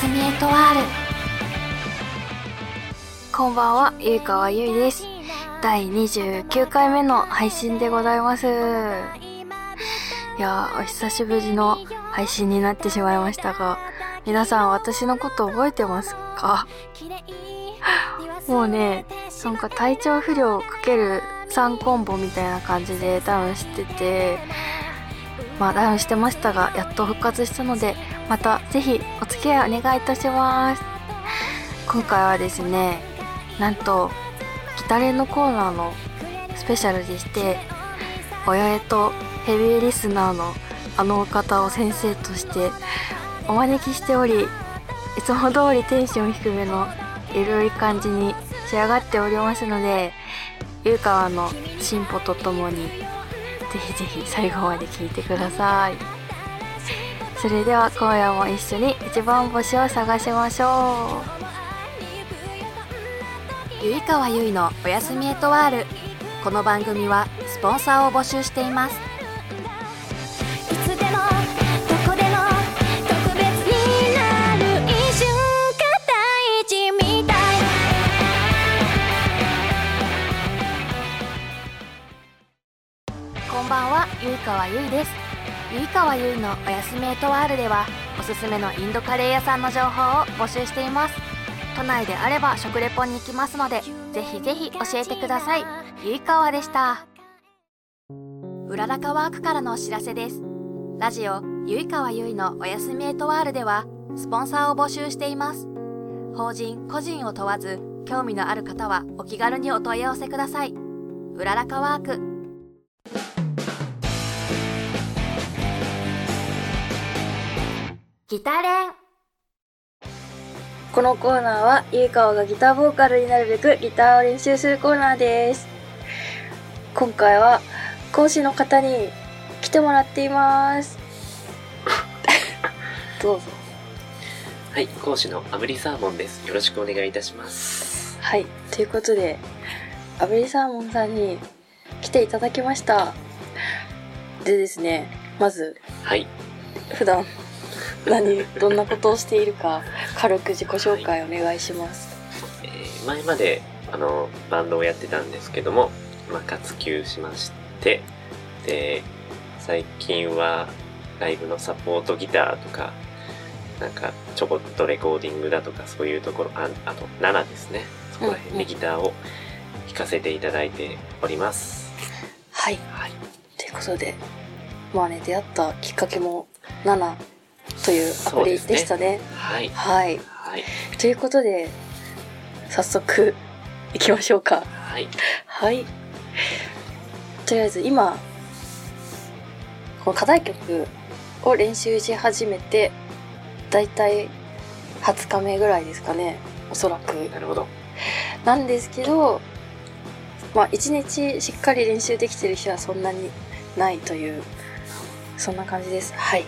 すみエトワールこんばんはゆいかわゆいです。第29回目の配信でございます。いやお久しぶりの配信になってしまいましたが皆さん私のこと覚えてますか？もうねなんか体調不良かける3コンボみたいな感じでダウンしててまあダウンしてましたがやっと復活したのでまたぜひお付き合いお願いいたします。今回はですねなんとギタレのコーナーのスペシャルでして親江とヘビーリスナーのあのお方を先生としてお招きしておりいつも通りテンション低めのゆるい感じに仕上がっておりますのでゆかわの進歩とともにぜひぜひ最後まで聞いてください。それでは今夜も一緒に一番星を探しましょう。ゆいかわゆいのおやすみエトワール。この番組はスポンサーを募集しています。こんばんはゆいかわゆいですゆいかわゆいのおやすみエトワールではおすすめのインドカレー屋さんの情報を募集しています。都内であれば食レポに行きますのでぜひぜひ教えてください。ゆいかわでした。うららかワークからのお知らせです。ラジオゆいかわゆいのおやすみエトワールではスポンサーを募集しています。法人個人を問わず興味のある方はお気軽にお問い合わせください。うららかワーク。ギタレン。このコーナーはゆいかわがギターボーカルになるべくギターを練習するコーナーです。今回は講師の方に来てもらっています。どうぞ。はい、講師のアブリサーモンです。よろしくお願いいたします。はいということでアベリサーモンさんに来ていただきました。でですねまずはい、普段何どんなことをしているか軽く自己紹介お願いします、えー前まであのバンドをやってたんですけども、まあ、活休しまして、で、最近はライブのサポートギターとか、なんかちょこっとレコーディングだとかそういうところ、ああと7ですね。そこら辺でギターを弾かせていただいております。はいはい。ということでまあね出会ったきっかけも7というアプリでしたね。はい。はい。はい。ということで早速行きましょうか。はい。はい。とりあえず今この課題曲を練習し始めてだいたい20日目ぐらいですかね。おそらく。なるほど。なんですけどまあ一日しっかり練習できてる日はそんなにないというそんな感じです。はい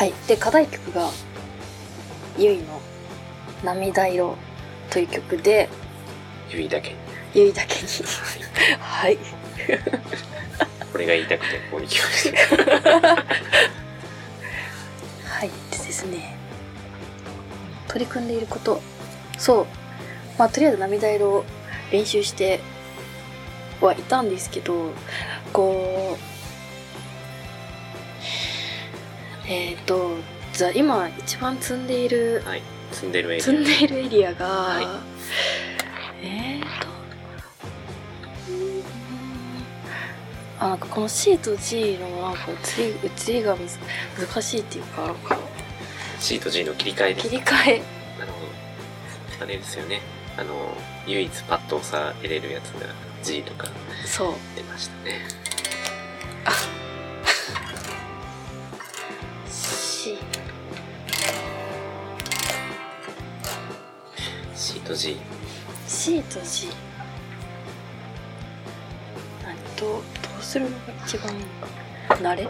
はいで課題曲がゆいの「涙色」という曲で指だけに。ゆいだけにはい。はいこれが言いたくてここに来ました。はいでですね取り組んでいることそうまあとりあえず涙色を練習してはいたんですけどこうえっ、とじゃあ今一番積んでいるはい。積んでるエリア。積んでいるエリアが、はいえっ、とうんあなんかこの C と G のなんか移り移りが難しいっていうか C と G の切り替え切り替えなるほど。あれですよね。あの、唯一パッと押さえれるやつが G とかそう出ましたね。と G。C と G 何どうどうするのが一番いいのか慣れ？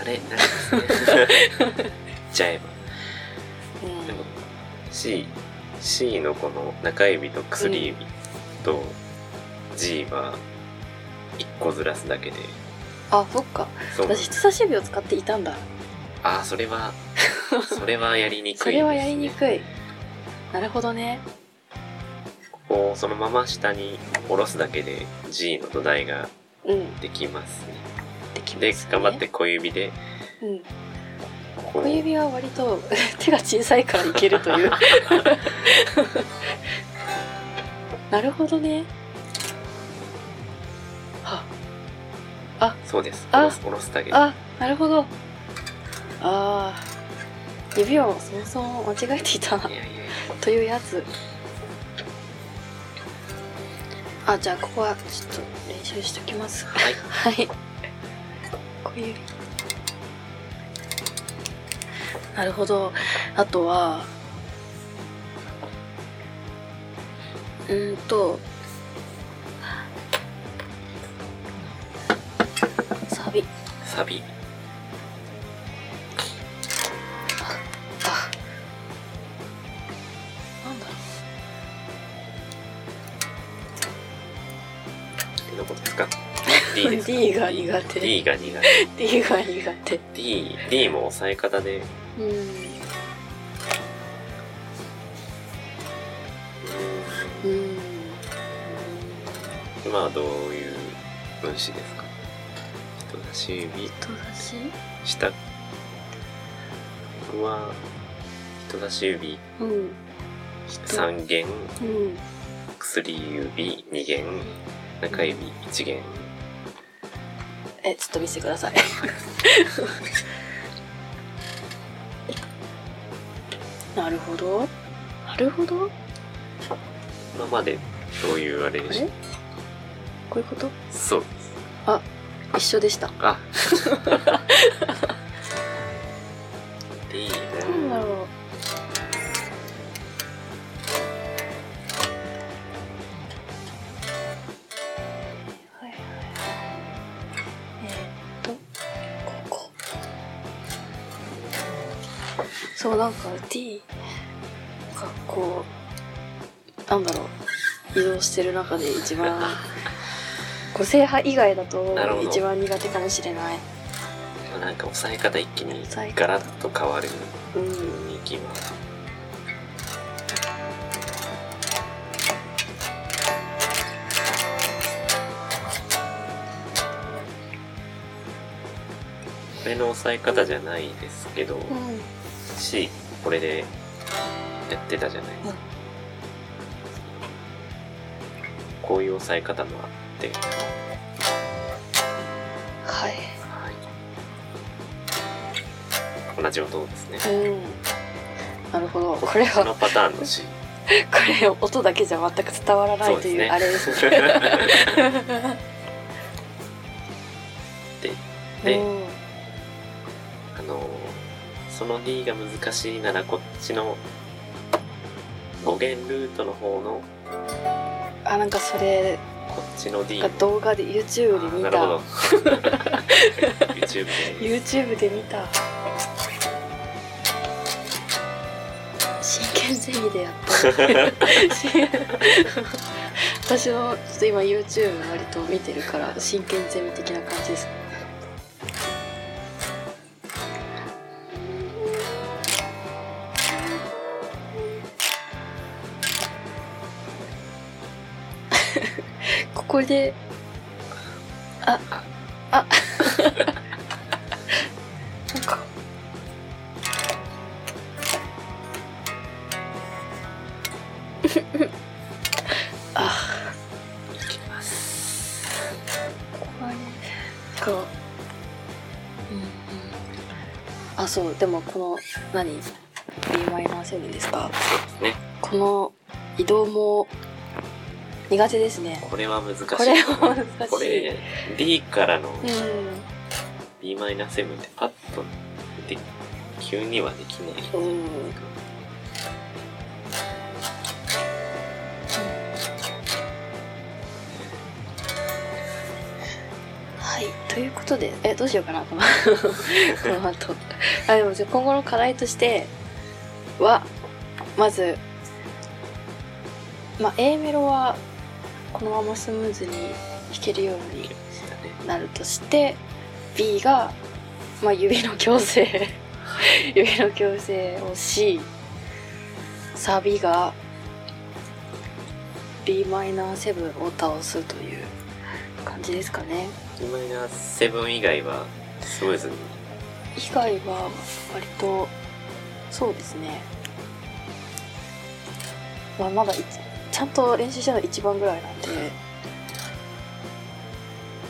あれ何ですね。じゃえば。うんでも C、C のこの中指と薬指と G は1個ずらすだけで。あそっかそう。私人差し指を使っていたんだあ、それはそれはやりにくいです、ね、それはやりにくいなるほどねここをそのまま下に下ろすだけで G の土台がうん。できますね。できます、でね、頑張って小指で。うん。小指は割と 手が小さいからいけるという。なるほどね。は。そうです。あ。下ろすだけで。あなるほど。あー。指をそもそも間違えていたというやつあじゃあここはちょっと練習しときます。はい。はい。小指なるほど。あとはうーんとサビ。サビ D ですか？D が苦手。D が苦 D が苦手。手 D, D も押さえ方で。うん。ううん。ん今はどういう分子ですか？人差し指。人差し？下。僕は人差し指。うん。3弦。うん。薬指。2弦。中指。1弦えちょっと見せてください。なるほど。なるほど。今までどういうあれでしたこういうこと？そう。一緒でした。あ。D そうなんか D がこうなんだろう移動してる中で一番 個性派以外だとなるほど。一番苦手かもしれない。なんか押さえ方一気に押さえ方ガラッと変わるうん雰囲気はこれの押さえ方じゃないですけど、うん C これでやってたじゃない。ですか、こういう押さえ方もあって、はい。はい、同じ音ですね。うん。なるほど。これこのはパターンの これ音だけじゃ全く伝わらないというそうあれです。ね。ででうん。あのーその D が難しいならこっちの5弦ルートの方のあなんかそれこっちの D が動画で YouTube で見なるほど。た YouTube で YouTube で見た。真剣ゼミでやった。私もちょっと今 YouTube 割と見てるから真剣ゼミ的な感じです。ここでああ。なんか。あ。いきますこううんうん。あそうでもこの何？b マイナー7ですか？そうですね。この移動も苦手ですね。これは難しい。これは難しい。これ D からのうん。Bm7 ってパッとで急にはできない。うん。はい。ということでえどうしようかな。こ のこの後。あでもじゃあ今後の課題としてはまずまあ A メロはこのままスムーズに弾けるようになるとして B が、まあ、指の矯正指の矯正をしサビが b マイナー7を倒すという感じですかね。B マイナー7以外はスムーズに。以外は割とそうですね。まあまだいちゃんと練習したの1番ぐらいなんで。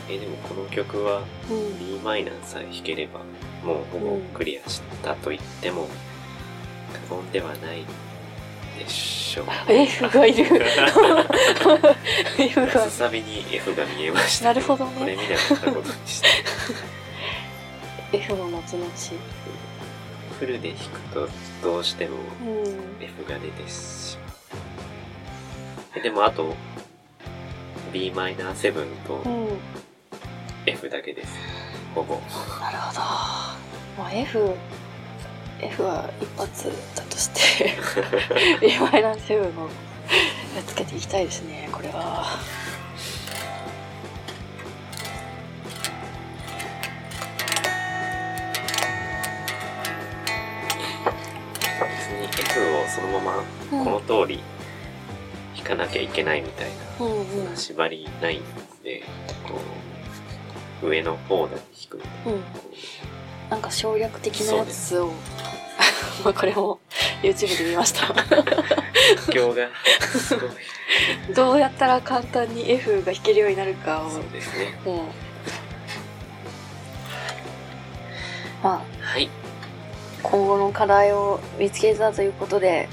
えでもこの曲はうん。B マイナーさえ弾ければもうほぼクリアしたと言っても過言ではないでしょう。F がいる。F が。サビに F が見えました。なるほどこれね見なかったことにして。F の後々。フルで弾くとどうしてもうん。F が出てしまうえでもあと b マイナー7とうん、F だけですほぼなるほど。まあ F、F は一発だとして、B マイナー7のやっつけていきたいですね、これは。別に F をそのままうんこの通り弾かなきゃいけないみたいな。縛りないんでこう上の方で弾くみたいなうん。こなんか省略的なやつを、まあこれも YouTube で見ました。う環境がすごいどうやったら簡単に F が弾けるようになるかを。そうですねうん。まあ、はい今後の課題を見つけたということで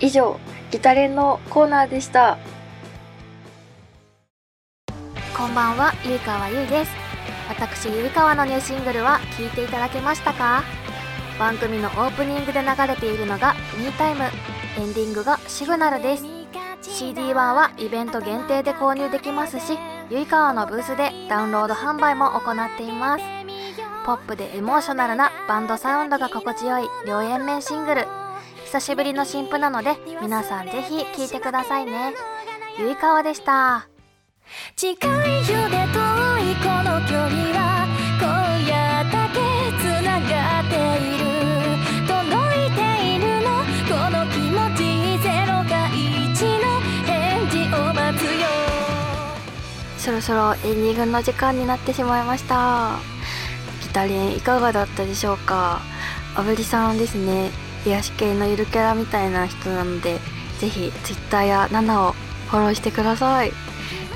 以上ギタレンのコーナーでした。こんばんは、ゆいかわゆいです。私、ゆいかわのニューシングルは聴いていただけましたか？番組のオープニングで流れているのが「ミータイム」エンディングが「シグナル」です。CD 版はイベント限定で購入できますしゆいかわのブースでダウンロード販売も行っています。ポップでエモーショナルなバンドサウンドが心地よい両円面シングル。久しぶりの新譜なので皆さんぜひ聴いてくださいね。ゆいかわでした。近いよで遠いこの距離は今夜だけつながっている。届いているのこの気持ちゼロが1の返事を待つよ。そろそろエンディングの時間になってしまいました。ギタレンいかがだったでしょうか？あぶりさんですね癒し系のゆるキャラみたいな人なのでぜひ Twitter や7をフォローしてください。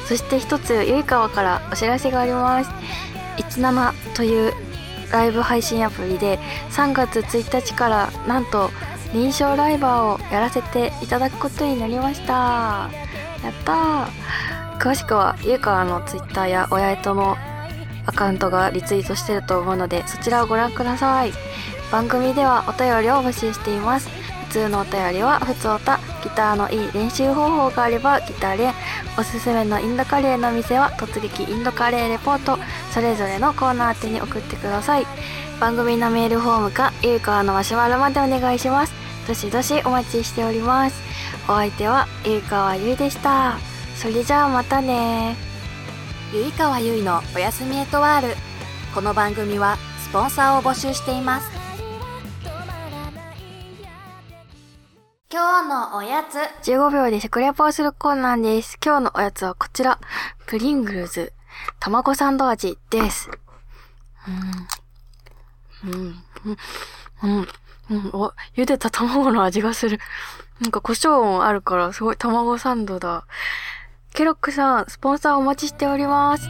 そして一つゆいかわからお知らせがあります。17というライブ配信アプリで3月1日からなんと臨床ライバーをやらせていただくことになりました。やったー。詳しくはゆうかわの Twitter や親江とのアカウントがリツイートしてると思うのでそちらをご覧ください。番組ではお便りを募集しています。普通のお便りは普通おたギターのいい練習方法があればギターレおすすめのインドカレーの店は突撃インドカレーレポート。それぞれのコーナー宛てに送ってください。番組のメールフォームかゆうかわのマシュマロまでお願いします。どしどしお待ちしております。お相手はゆうかわゆいでした。それじゃあまたね。ゆいかわゆいのおやすみエトワール。この番組はスポンサーを募集しています。今日のおやつ。15秒で食レポをするコーナーです。今日のおやつはこちら。プリングルズ、卵サンド味です。うん。うん。うん。うん。お、茹でた卵の味がする。なん。か胡椒もあるから、すごい卵サンドだ。ケロックさん、スポンサーお待ちしております。